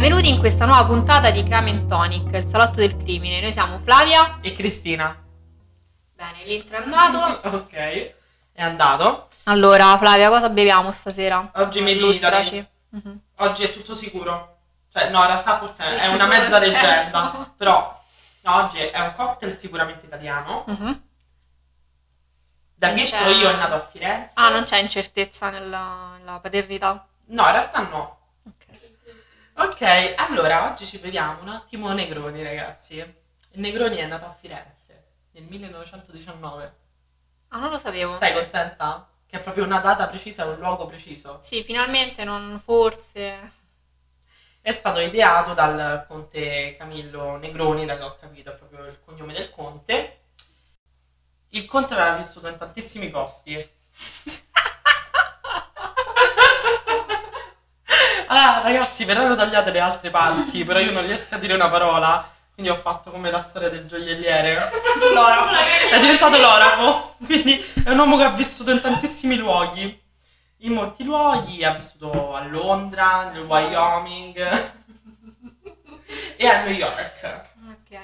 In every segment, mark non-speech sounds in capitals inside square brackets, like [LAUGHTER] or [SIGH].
benvenuti in questa nuova puntata di Crime and Tonic, il salotto del crimine. Noi siamo Flavia. E Cristina. Bene, l'intro è andato. [LAUGHS] ok, è andato. Allora, Flavia, cosa beviamo stasera? Oggi mi Illustraci. Mhm. Oggi è tutto sicuro. Cioè, no, in realtà forse Sì, è una mezza leggenda. Però, no, oggi è un cocktail sicuramente italiano. Mhm. Da Non che c'è- so io è nato a Firenze. Ah, non c'è incertezza nella, nella paternità? No, in realtà no. Ok. Allora oggi ci beviamo un attimo Negroni, ragazzi. Il Negroni è nato a Firenze nel 1919. Ah, non lo sapevo. Sei contenta? Che è proprio una data precisa e un luogo preciso. Sì, finalmente, non forse. È stato ideato dal conte Camillo Negroni, da che ho capito è proprio il cognome del conte. Il conte aveva vissuto in tantissimi posti. [LAUGHS] Allora, ragazzi, verranno tagliate le altre parti, però io non riesco a dire una parola, quindi ho fatto come la storia del gioielliere. [LAUGHS] L'orafo. È diventato l'orafo, quindi è un uomo che ha vissuto in tantissimi luoghi. In molti luoghi, ha vissuto a Londra, nel Wyoming e a New York. Ok.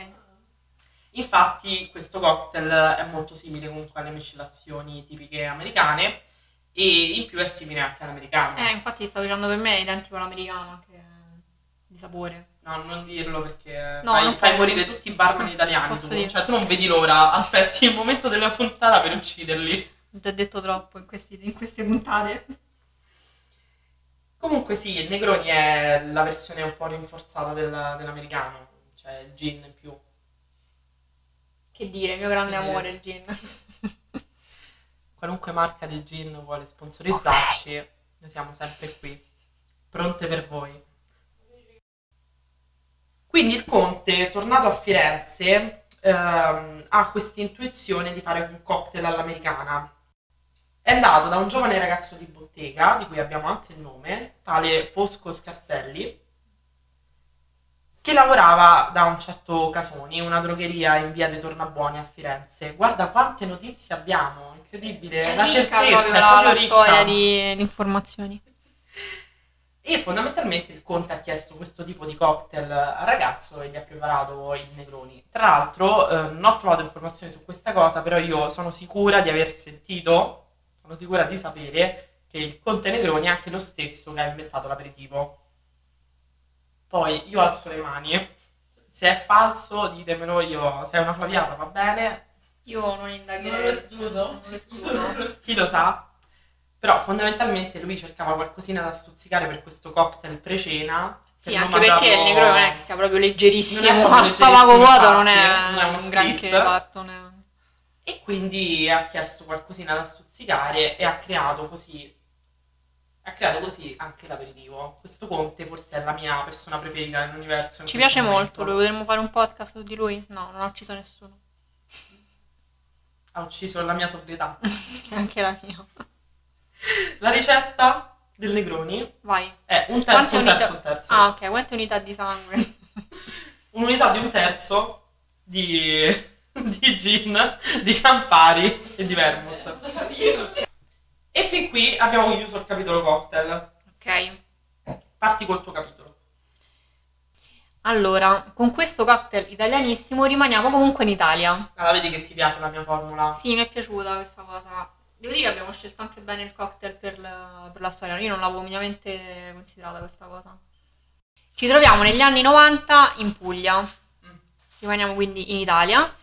Infatti questo cocktail è molto simile comunque alle miscelazioni tipiche americane e in più è simile anche all'americano. Eh, infatti stavo dicendo per me è identico all'americano, anche di sapore. No, non dirlo perché No, fai, non fai morire tutti i barman italiani tu. dire. Cioè tu non vedi l'ora, aspetti il momento della puntata per ucciderli. Ho già detto troppo in, questi- in queste puntate. Comunque sì, il Negroni è la versione un po' rinforzata del- dell'americano, cioè il gin in più. Che dire, mio grande Che dire. amore, il gin. Qualunque marca di gin vuole sponsorizzarci, noi siamo sempre qui, pronte per voi. Quindi il conte, tornato a Firenze, ehm, ha questa intuizione di fare un cocktail all'americana. È andato da un giovane ragazzo di bottega, di cui abbiamo anche il nome, tale Fosco Scarselli, che lavorava da un certo Casoni, una drogheria in via dei Tornabuoni a Firenze. Guarda quante notizie abbiamo, incredibile, È la ricca certezza, la, la storia di, di informazioni. [LAUGHS] E fondamentalmente il conte ha chiesto questo tipo di cocktail al ragazzo e gli ha preparato il Negroni. Tra l'altro, eh, non ho trovato informazioni su questa cosa, però io sono sicura di aver sentito, sono sicura di sapere che il conte Negroni è anche lo stesso che ha inventato l'aperitivo. Poi io alzo le mani. Se è falso, ditemelo io. Se è una flaviata, va bene. Io non indagherei. Non lo escludo. [LAUGHS] Non lo escludo. Chi lo sa? Però fondamentalmente lui cercava qualcosina da stuzzicare per questo cocktail pre-cena. Sì, anche perché il Negroni non è che sia proprio leggerissimo, Non è proprio a stomaco vuoto non è, non è uno un granché esatto. non è- E quindi ha chiesto qualcosina da stuzzicare e ha creato così. Ha creato così anche l'aperitivo. Questo conte forse è la mia persona preferita nell'universo. Ci piace molto, momento. lui potremmo fare un podcast su di lui? No, non ha ucciso nessuno. Ha ucciso la mia sobrietà. [LAUGHS] anche la mia. La ricetta del Negroni Vai. è un terzo, un unità- terzo, un terzo. Ah, ok, quante unità di sangue? [LAUGHS] Un'unità di un terzo di, [LAUGHS] di gin, di Campari e di vermouth. E fin qui abbiamo chiuso il capitolo cocktail. ok. Parti col tuo capitolo. Allora, con questo cocktail italianissimo rimaniamo comunque in Italia. Allora, vedi che ti piace la mia formula. Sì, mi è piaciuta questa cosa. Devo dire che abbiamo scelto anche bene il cocktail per la, per la storia. Io non l'avevo minimamente considerata questa cosa. Ci troviamo negli anni 90 in Puglia. Mm. Rimaniamo quindi in Italia.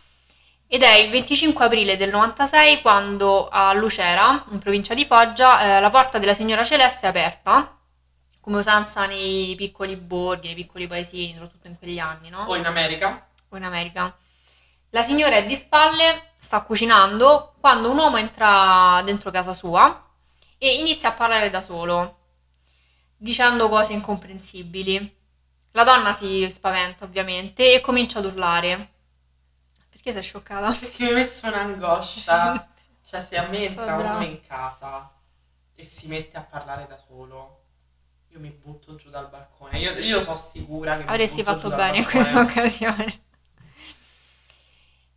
Ed è il 25 aprile del 96 quando a Lucera, in provincia di Foggia, eh, la porta della signora Celeste è aperta, come usanza nei piccoli borghi, nei piccoli paesini, soprattutto in quegli anni, no? O in America. o in America. La signora è di spalle, sta cucinando, quando un uomo entra dentro casa sua e inizia a parlare da solo, dicendo cose incomprensibili. La donna si spaventa ovviamente e comincia ad urlare. Perché sei scioccata? [LAUGHS] Perché mi hai messo un'angoscia. [LAUGHS] Cioè, se a me entra uno in casa e si mette a parlare da solo, io mi butto giù dal balcone. Io, io sono sicura che Avresti fatto bene in questa occasione.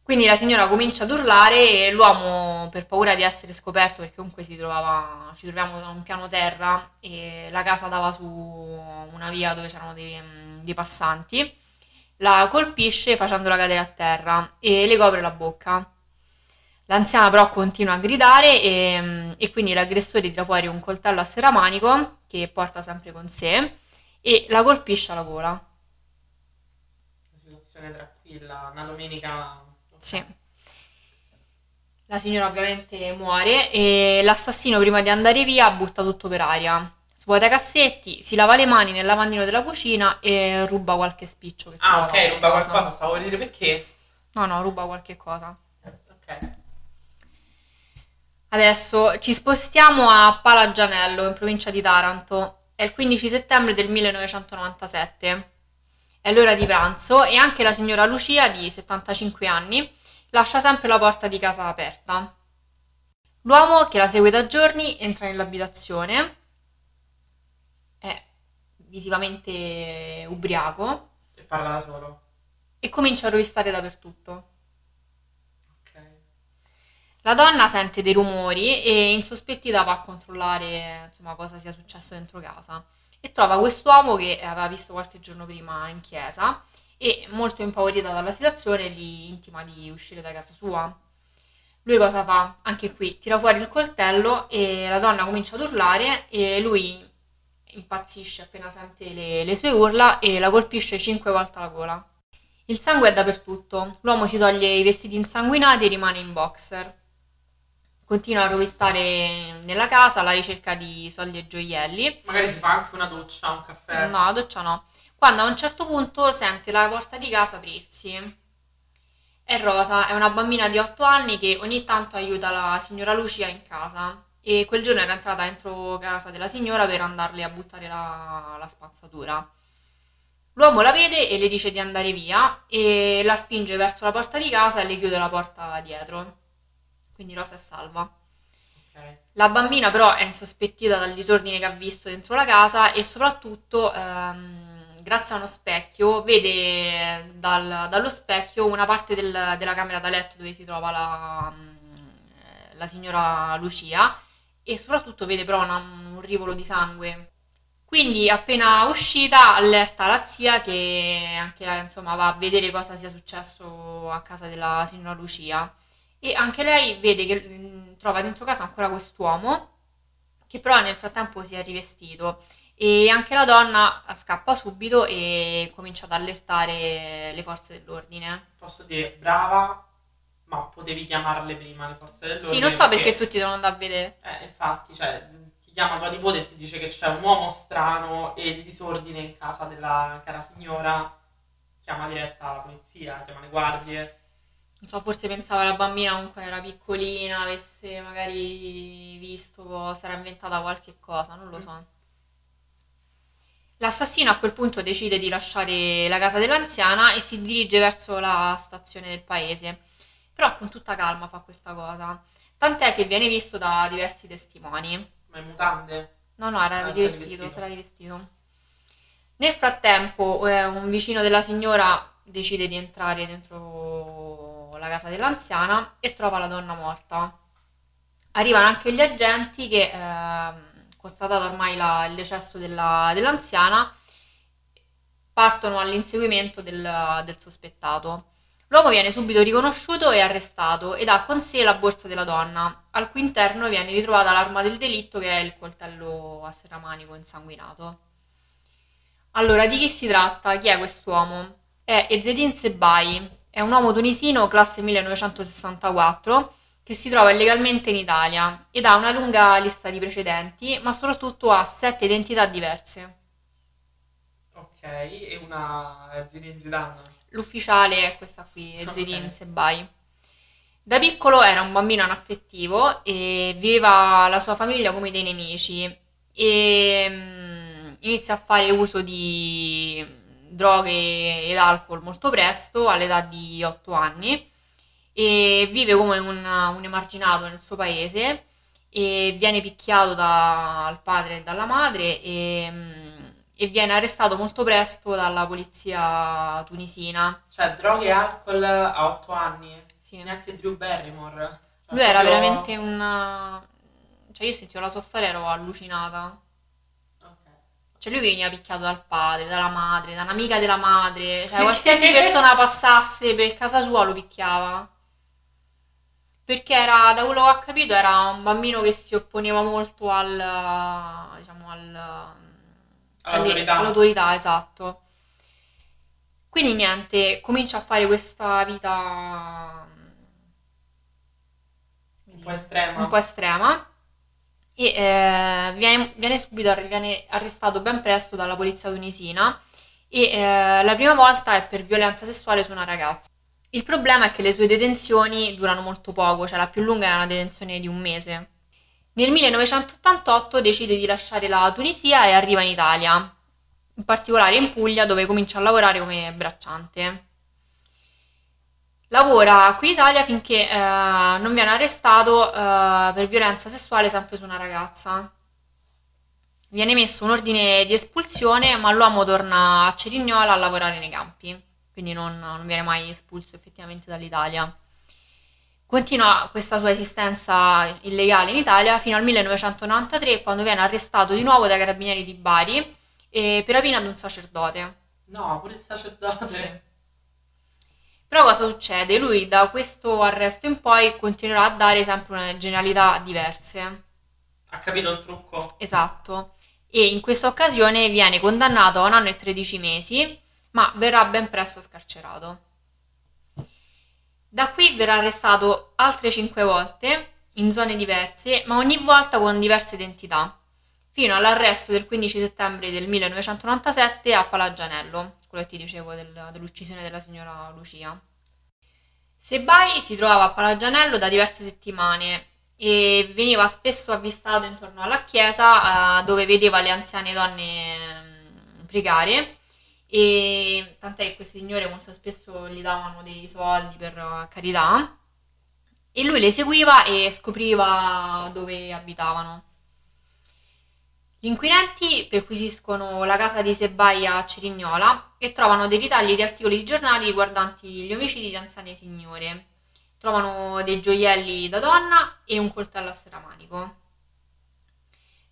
Quindi la signora comincia ad urlare e l'uomo, per paura di essere scoperto, perché comunque si trovava, ci troviamo da un piano terra e la casa dava su una via dove c'erano dei, dei passanti, la colpisce facendola cadere a terra e le copre la bocca. L'anziana però continua a gridare e, e quindi l'aggressore tira fuori un coltello a serramanico che porta sempre con sé e la colpisce alla gola. Una situazione tranquilla, una domenica... Sì. La signora ovviamente muore e l'assassino prima di andare via butta tutto per aria. Svuota i cassetti, si lava le mani nel lavandino della cucina e ruba qualche spiccio Ah, ok, ruba casa. qualcosa, stavo a dire perché. No, no, ruba qualche cosa. Ok. Adesso ci spostiamo a Palagianello, in provincia di Taranto. È il 15 settembre del 1997. È l'ora di pranzo e anche la signora Lucia, di 75 anni, lascia sempre la porta di casa aperta. L'uomo, che la segue da giorni, entra nell'abitazione, visivamente ubriaco E parla da solo. e comincia a rovistare dappertutto. Ok. La donna sente dei rumori e insospettita va a controllare insomma, cosa sia successo dentro casa e trova quest'uomo che aveva visto qualche giorno prima in chiesa e molto impaurita dalla situazione gli intima di uscire da casa sua. Lui cosa fa? Anche qui tira fuori il coltello e la donna comincia ad urlare e lui impazzisce appena sente le, le sue urla e la colpisce cinque volte alla gola. Il sangue è dappertutto, l'uomo si toglie i vestiti insanguinati e rimane in boxer. Continua a rovistare nella casa alla ricerca di soldi e gioielli. Magari si fa anche una doccia, un caffè. No, la doccia no. Quando a un certo punto sente la porta di casa aprirsi. È Rosa, è una bambina di 8 anni che ogni tanto aiuta la signora Lucia in casa. E quel giorno era entrata dentro casa della signora per andarle a buttare la, la spazzatura. L'uomo la vede e le dice di andare via e la spinge verso la porta di casa e le chiude la porta dietro. Quindi Rosa è salva. Ok. La bambina però è insospettita dal disordine che ha visto dentro la casa e soprattutto, ehm, grazie a uno specchio, vede dal- dallo specchio una parte del- della camera da letto dove si trova la, mm, la signora Lucia e soprattutto vede una- un rivolo di sangue. Quindi appena uscita allerta la zia che anche insomma va a vedere cosa sia successo a casa della signora Lucia e anche lei vede che mm, trova dentro casa ancora quest'uomo che però nel frattempo si è rivestito e anche la donna scappa subito e comincia ad allertare le forze dell'ordine. Posso dire brava, ma potevi chiamarle prima le forze dell'ordine. Sì, non so perché tutti devono andare a vedere. Eh, infatti, cioè, ti chiama tua nipote e ti dice che c'è un uomo strano e il disordine in casa della cara signora. Chiama diretta la polizia, chiama le guardie. Non so, forse pensava la bambina comunque era piccolina, avesse magari visto, si era inventata qualche cosa, non lo so. L'assassino a quel punto decide di lasciare la casa dell'anziana e si dirige verso la stazione del paese. Però con tutta calma fa questa cosa. Tant'è che viene visto da diversi testimoni. Ma in mutande? No, no, era Ah, rivestito, era rivestito. Nel frattempo, eh, un vicino della signora decide di entrare dentro la casa dell'anziana e trova la donna morta. Arrivano anche gli agenti che, ehm, constatato ormai la- il decesso della- dell'anziana, partono all'inseguimento del, del sospettato. L'uomo viene subito riconosciuto e arrestato ed ha con sé la borsa della donna, al cui interno viene ritrovata l'arma del delitto che è il coltello a serramanico insanguinato. Allora, di chi si tratta? Chi è quest'uomo? È Ezzedine Sebai, è un uomo tunisino classe 1964 che si trova illegalmente in Italia ed ha una lunga lista di precedenti, ma soprattutto ha sette identità diverse. Ok, e una Zinedine Zidane. L'ufficiale è questa qui, Ezzedine Ok. Sebai. Da piccolo era un bambino anaffettivo e viveva la sua famiglia come dei nemici e mm, inizia a fare uso di droghe ed alcol molto presto, all'età di 8 anni, e vive come un, un emarginato nel suo paese e viene picchiato dal padre e dalla madre e, mm, e viene arrestato molto presto dalla polizia tunisina. Cioè, droghe e alcol a 8 anni. Sì. Neanche Drew Barrymore. Cioè, Lui era proprio- veramente un... Cioè io sentivo la sua storia ero allucinata. Cioè lui veniva picchiato dal padre, dalla madre, da un'amica della madre. Cioè [LAUGHS] qualsiasi persona passasse per casa sua lo picchiava. Perché era, da quello che ho capito, era un bambino che si opponeva molto al... diciamo al... All'autorità. all'autorità, esatto. Quindi niente, comincia a fare questa vita... Un po' estrema. un po' estrema e eh, viene, viene subito viene arrestato ben presto dalla polizia tunisina e eh, la prima volta è per violenza sessuale su una ragazza. Il problema è che le sue detenzioni durano molto poco, cioè la più lunga è una detenzione di un mese. Nel 1988 decide di lasciare la Tunisia e arriva in Italia, in particolare in Puglia dove comincia a lavorare come bracciante. Lavora qui in Italia finché eh, non viene arrestato eh, per violenza sessuale sempre su una ragazza. Viene messo un ordine di espulsione, ma l'uomo torna a Cerignola a lavorare nei campi, quindi non, non viene mai espulso effettivamente dall'Italia. Continua questa sua esistenza illegale in Italia fino al 1993, quando viene arrestato di nuovo dai carabinieri di Bari eh, per rapina ad un sacerdote. No, pure il sacerdote. Sì. Però cosa succede? Lui da questo arresto in poi continuerà a dare sempre una genialità diverse. Ha capito il trucco? Esatto. E in questa occasione viene condannato a un anno e 13 mesi, ma verrà ben presto scarcerato. Da qui verrà arrestato altre 5 volte in zone diverse, ma ogni volta con diverse identità, fino all'arresto del 15 settembre del 1997 a Palagianello, quello che ti dicevo del- dell'uccisione della signora Lucia. Sebai si trovava a Palagianello da diverse settimane e veniva spesso avvistato intorno alla chiesa eh, dove vedeva le anziane donne mm, pregare e tant'è che queste signore molto spesso gli davano dei soldi per eh, carità e lui le seguiva e scopriva dove abitavano. Gli inquirenti perquisiscono la casa di Sebai a Cerignola e trovano dei ritagli di articoli di giornali riguardanti gli omicidi di anziane signore. Trovano dei gioielli da donna e un coltello a serramanico.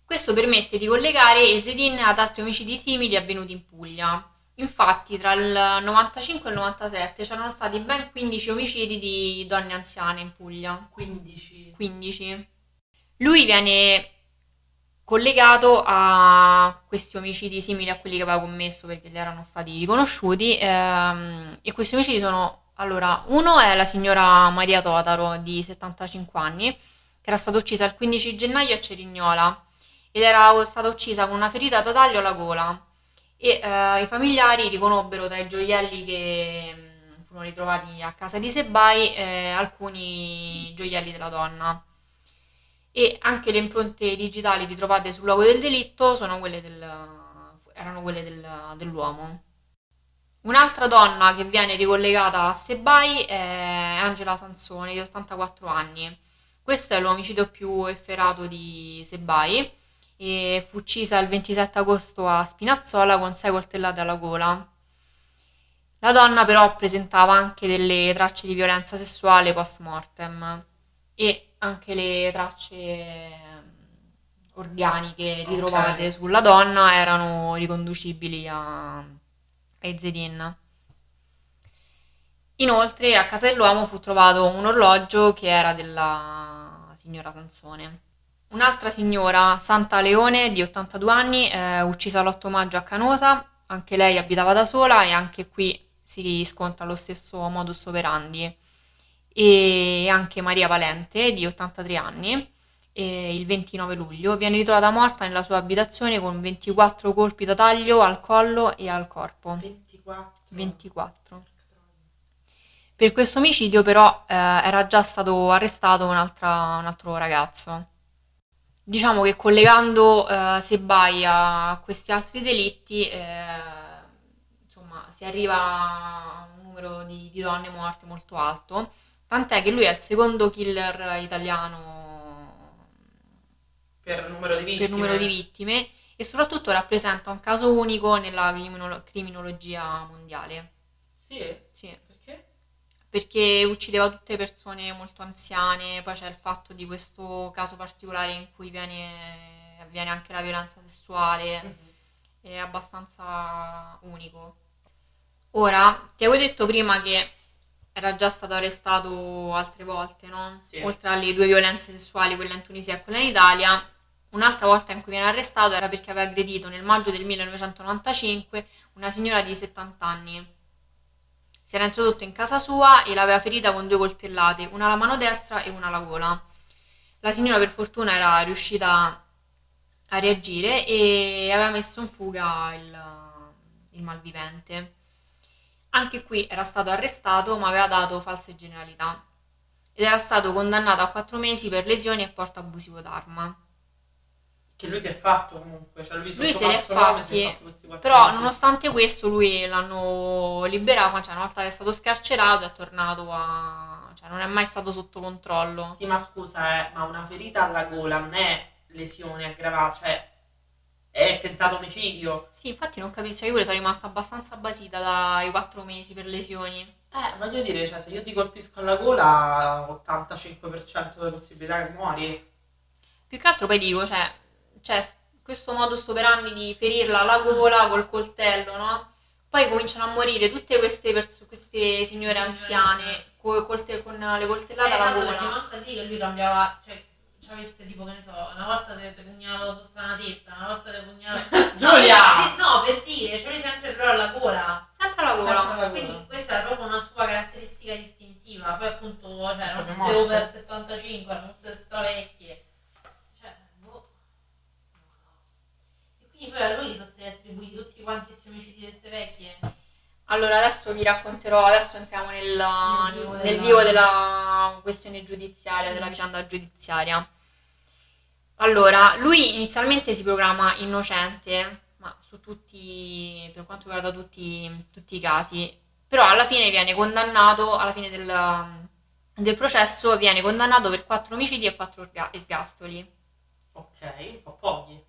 Questo permette di collegare Ezedin ad altri omicidi simili avvenuti in Puglia. Infatti, tra il 95 e il 97 c'erano stati ben 15 omicidi di donne anziane in Puglia. 15. 15. Lui viene collegato a questi omicidi simili a quelli che aveva commesso perché gli erano stati riconosciuti ehm, e questi omicidi sono allora uno è la signora Maria Totaro di 75 anni che era stata uccisa il 15 gennaio a Cerignola ed era stata uccisa con una ferita da taglio alla gola e eh, i familiari riconobbero tra i gioielli che mh, furono ritrovati a casa di Sebai eh, alcuni gioielli della donna e anche le impronte digitali ritrovate sul luogo del delitto quelle del, erano quelle del- dell'uomo. Un'altra donna che viene ricollegata a Sebai è Angela Sansone, di 84 anni. Questo è l'omicidio più efferato di Sebai e fu uccisa il 27 agosto a Spinazzola con sei coltellate alla gola. La donna però presentava anche delle tracce di violenza sessuale post mortem e anche le tracce ehm, organiche ritrovate Ok. sulla donna erano riconducibili a, a Ezedin. Inoltre a casa dell'uomo fu trovato un orologio che era della signora Sansone. Un'altra signora, Santa Leone, di 82 anni, eh, uccisa l'8 maggio a Canosa, anche lei abitava da sola e anche qui si riscontra lo stesso modus operandi. E anche Maria Valente, di 83 anni, eh, il 29 luglio, viene ritrovata morta nella sua abitazione con 24 colpi da taglio al collo e al corpo. 24. 24. Per questo omicidio però eh, era già stato arrestato un'altra- un altro ragazzo. Diciamo che collegando eh, Sebai a questi altri delitti, eh, insomma, si arriva a un numero di, di donne morte molto alto, tant'è che lui è il secondo killer italiano Per numero di vittime. per numero di vittime e soprattutto rappresenta un caso unico nella criminolo- criminologia mondiale. Sì. Perché? uccideva tutte persone molto anziane, poi c'è il fatto di questo caso particolare in cui viene, avviene anche la violenza sessuale, Mhm. è abbastanza unico. Ora, ti avevo detto prima che era già stato arrestato altre volte, no? Sì. Oltre alle due violenze sessuali, quella in Tunisia e quella in Italia, un'altra volta in cui viene arrestato era perché aveva aggredito nel maggio del 1995 una signora di 70 anni. Si era introdotto in casa sua e l'aveva ferita con due coltellate, una alla mano destra e una alla gola. La signora per fortuna era riuscita a reagire e aveva messo in fuga il, il malvivente. Anche qui era stato arrestato ma aveva dato false generalità ed era stato condannato a quattro mesi per lesioni e porto abusivo d'arma. Che lui si è fatto comunque, cioè lui, Lui se li è falso nome si è fatti, però mesi. nonostante questo lui l'hanno liberato, cioè una volta che è stato scarcerato è tornato a... cioè non è mai stato sotto controllo. Sì, ma scusa, eh, ma una ferita alla gola non è lesione aggravata, cioè è tentato omicidio. Sì, infatti non capisco, cioè io pure sono rimasta abbastanza basita dai quattro mesi per lesioni. Eh, voglio dire, cioè, se io ti colpisco alla gola, 85% delle possibilità che muori. Più che altro poi dico, cioè, c'è questo modus operandi di ferirla alla gola col coltello, no? Poi cominciano a morire tutte queste, perso- queste signore anziane co- colte- con le coltellate Eh, alla esatto, gola. manca di che lui cambiava, cioè, ci avesse tipo, che ne so, una volta te, pugnalo sotto una tetta, una volta te pugnalo... [LAUGHS] Giulia! No, per, no, per dire, ce l'hai sempre però alla gola. Sempre alla gola. Sempre alla Quindi gola. questa è proprio una sua caratteristica distintiva. Poi appunto, cioè, erano tutte over 75, erano tutte stravecchie. Cioè, boh. Non lo so. E quindi poi a lui sono stati attribuiti tutti quanti questi omicidi di queste vecchie. Allora, adesso vi racconterò, adesso entriamo nel, Nel vivo nel della- vivo della questione giudiziaria, della vicenda giudiziaria. Allora, lui inizialmente si proclama innocente, ma su tutti, per quanto riguarda tutti, tutti i casi, però alla fine viene condannato, alla fine del, del processo, viene condannato per quattro omicidi e quattro erga- ergastoli. Ok, un po' pochi.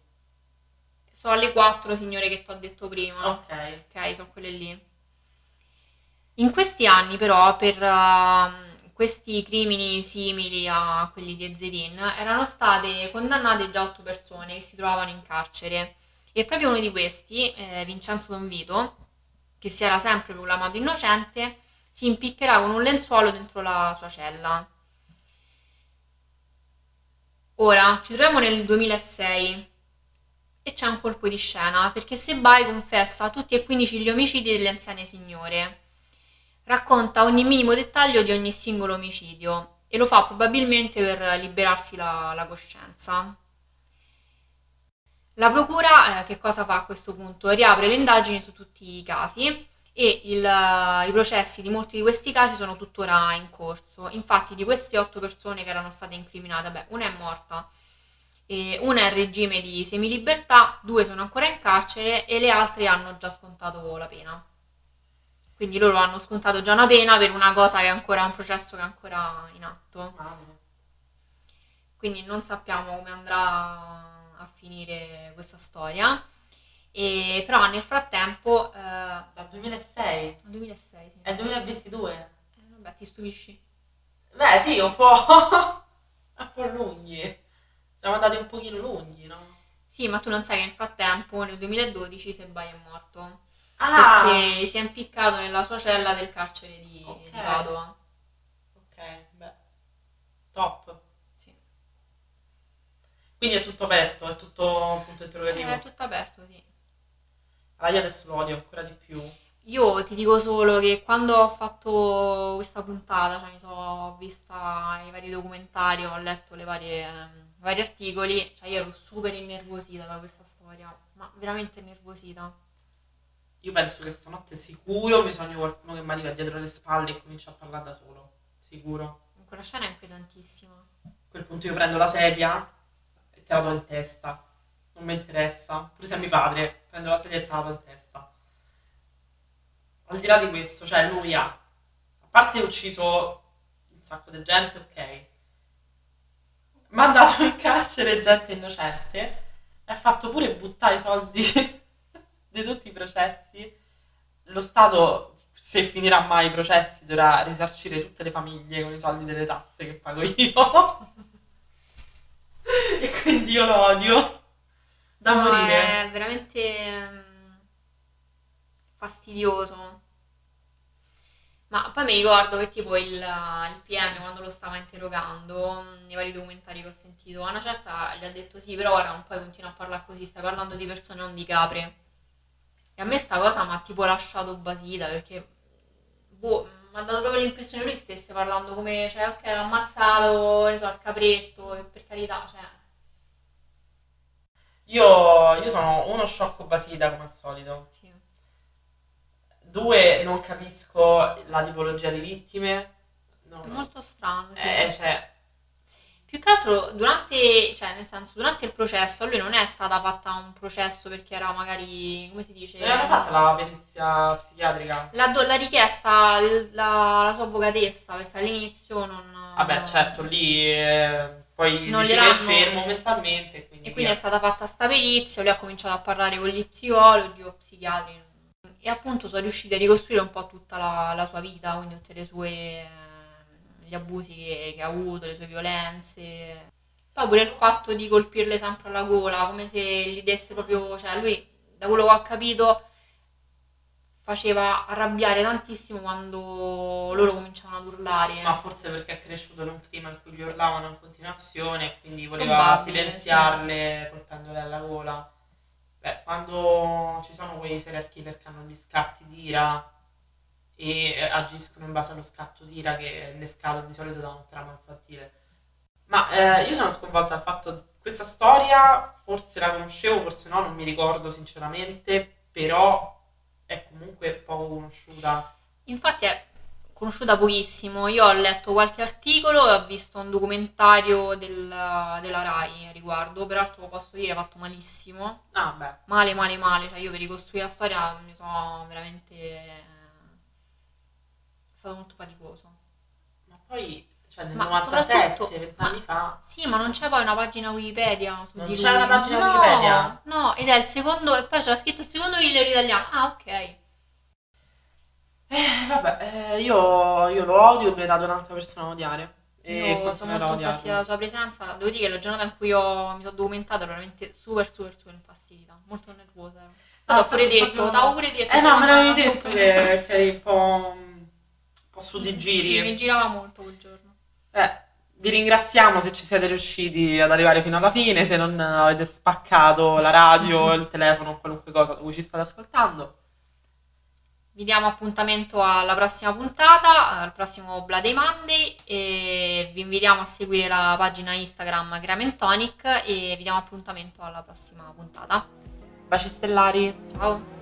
Sono le quattro signore che ti ho detto prima. Ok. Ok, sono quelle lì. In questi anni, però, per ehm, questi crimini simili a quelli di Ezzerin, erano state condannate già otto persone che si trovavano in carcere. E proprio uno di questi, eh, Vincenzo Don Vito, che si era sempre proclamato innocente, si impiccherà con un lenzuolo dentro la sua cella. Ora, ci troviamo nel 2006 e c'è un colpo di scena perché Sebai confessa tutti e 15 gli omicidi delle anziane signore. Racconta ogni minimo dettaglio di ogni singolo omicidio e lo fa probabilmente per liberarsi la, la coscienza. La procura eh, che cosa fa a questo punto? Riapre le indagini su tutti i casi e il- i processi di molti di questi casi sono tuttora in corso. Infatti di queste otto persone che erano state incriminate, beh, una è morta, e una è in regime di semilibertà, due sono ancora in carcere e le altre hanno già scontato la pena. Quindi loro hanno scontato già una pena per una cosa che è ancora un processo che è ancora in atto. Quindi non sappiamo come andrà a finire questa storia. E, però nel frattempo, eh, Dal 2006. nel 2006, sì. È il 2022. Eh, vabbè, ti stupisci. Beh, sì, un po'... [LAUGHS] un po' lunghi. Siamo andati un pochino lunghi, no? Sì, ma tu non sai che nel frattempo, nel 2012, Sebai è morto. Ah! Perché si è impiccato nella sua cella del carcere di, Ok. di Padova. Ok, beh. Top. Sì. Quindi è tutto aperto, è tutto punto interrogativo. È tutto aperto, sì. Allora io adesso lo odio ancora di più. Io ti dico solo che quando ho fatto questa puntata, cioè mi sono vista i vari documentari, ho letto le varie, ehm, vari articoli, cioè io ero super innervosita da questa storia, ma veramente innervosita. Io penso che stanotte sicuro mi sogno qualcuno che mi arriva dietro le spalle e comincia a parlare da solo. Sicuro. Quella scena è inquietantissima. A quel punto io prendo la sedia e te la do in testa. Non mi interessa. Pure se è mio padre, prendo la sedia e te la do in testa. Al di là di questo, cioè lui ha, a parte ucciso un sacco di gente, ok. Mandato in carcere gente innocente ha fatto pure buttare i soldi [LAUGHS] di tutti i processi. Lo Stato se finirà mai i processi dovrà risarcire tutte le famiglie con i soldi delle tasse che pago io. [LAUGHS] e quindi io lo odio. Da No, morire. È veramente mm, fastidioso. Ma poi mi ricordo che tipo il, il PM quando lo stava interrogando, nei vari documentari che ho sentito, a una certa gli ha detto sì, però ora non puoi continuare a parlare così, stai parlando di persone, non di capre. E a me sta cosa mi ha tipo lasciato basita perché boh, mi ha dato proprio l'impressione che lui stesse parlando come, cioè, ok, l'ha ammazzato, ne so, il capretto, e per carità, cioè... Io, io sono uno sciocco basita come al solito. Sì. Due, non capisco la tipologia di vittime. No, È molto strano, sì. Eh, cioè, Più che altro durante, cioè nel senso, durante il processo a lui non è stata fatta un processo perché era magari, come si dice? non hanno fatto la perizia psichiatrica. La, la richiesta la, la sua avvocatessa perché all'inizio non... Vabbè, certo, lì eh, poi Non dice che è fermo mentalmente. Quindi E quindi è via. stata fatta sta perizia, lui ha cominciato a parlare con gli psicologi o psichiatri e appunto sono riusciti a ricostruire un po' tutta la, la sua vita, quindi tutte le sue, eh, gli abusi che, che ha avuto, le sue violenze. Poi pure il fatto di colpirle sempre alla gola, come se gli desse proprio, cioè lui, da quello che ho capito, faceva arrabbiare tantissimo quando loro cominciavano ad urlare. Ma forse perché è cresciuto in un clima in cui gli urlavano in continuazione e quindi voleva Probabile, silenziarle colpendole alla gola. Beh, quando ci sono quei serial killer che hanno gli scatti d'ira e eh, agiscono in base allo scatto d'ira che è innescato di solito da un trauma infantile. Ma eh, io sono sconvolta dal fatto questa storia, forse la conoscevo, forse no, non mi ricordo sinceramente, però è comunque poco conosciuta. Infatti è conosciuta pochissimo. Io ho letto qualche articolo e ho visto un documentario del- della Rai a riguardo. Peraltro posso dire fatto malissimo. Ah, beh. Male, male, male. Cioè io per ricostruire la storia mi sono veramente... È stato molto faticoso. Ma poi, cioè nel Ma 97, soprattutto- 20 ma- anni fa, Sì, ma non c'è poi una pagina Wikipedia su Non di c'è lui. una pagina No, Wikipedia? No, ed è il secondo... E poi c'era scritto il secondo killer italiano. Ah, ok. Eh, vabbè, eh, io, io lo odio e mi hai dato un'altra persona a odiare. E Io sono continuerò a molto odiarlo. infastidita dalla sua presenza. Devo dire che la giornata in cui ho- mi sono documentata ero veramente super, super, super infastidita. Molto nervosa. Poi Ah, t'ho pure infatti detto, proprio- t'avevo pure detto. Eh no, me l'avevi detto che, che eri un po', un po' su di Sì, giri. mi girava molto quel giorno. Eh, vi ringraziamo se ci siete riusciti ad arrivare fino alla fine, se non avete spaccato la radio, il telefono o qualunque cosa da cui ci state ascoltando. Vi diamo appuntamento alla prossima puntata, al prossimo Bloody Monday e vi invitiamo a seguire la pagina Instagram Gramentonic e vi diamo appuntamento alla prossima puntata. Baci stellari! Ciao!